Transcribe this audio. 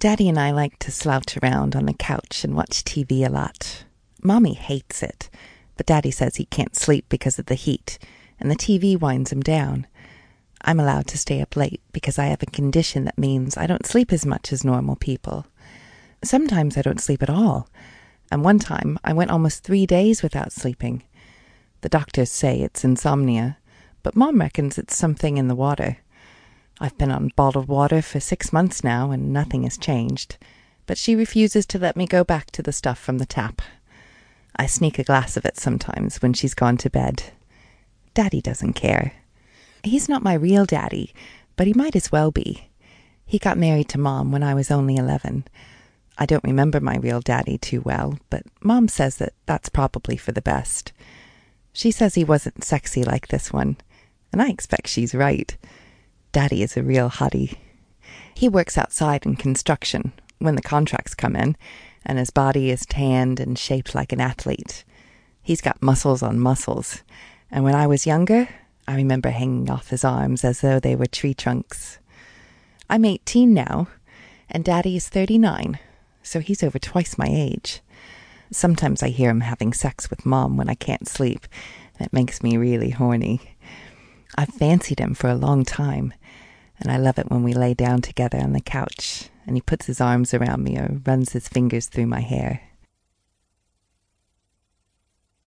Daddy and I like to slouch around on the couch and watch TV a lot. Mommy hates it, but Daddy says he can't sleep because of the heat, and the TV winds him down. I'm allowed to stay up late because I have a condition that means I don't sleep as much as normal people. Sometimes I don't sleep at all, and one time I went almost three days without sleeping. The doctors say it's insomnia, but Mom reckons it's something in the water. I've been on bottled water for six months now, and nothing has changed, but she refuses to let me go back to the stuff from the tap. I sneak a glass of it sometimes when she's gone to bed. Daddy doesn't care. He's not my real daddy, but he might as well be. He got married to Mom when I was only 11. I don't remember my real daddy too well, but Mom says that that's probably for the best. She says he wasn't sexy like this one, and I expect she's right. Daddy is a real hottie. He works outside in construction when the contracts come in, and his body is tanned and shaped like an athlete. He's got muscles on muscles, and when I was younger, I remember hanging off his arms as though they were tree trunks. I'm 18 now, and Daddy is 39, so he's over twice my age. Sometimes I hear him having sex with Mom when I can't sleep, and it makes me really horny. I've fancied him for a long time, and I love it when we lay down together on the couch and he puts his arms around me or runs his fingers through my hair.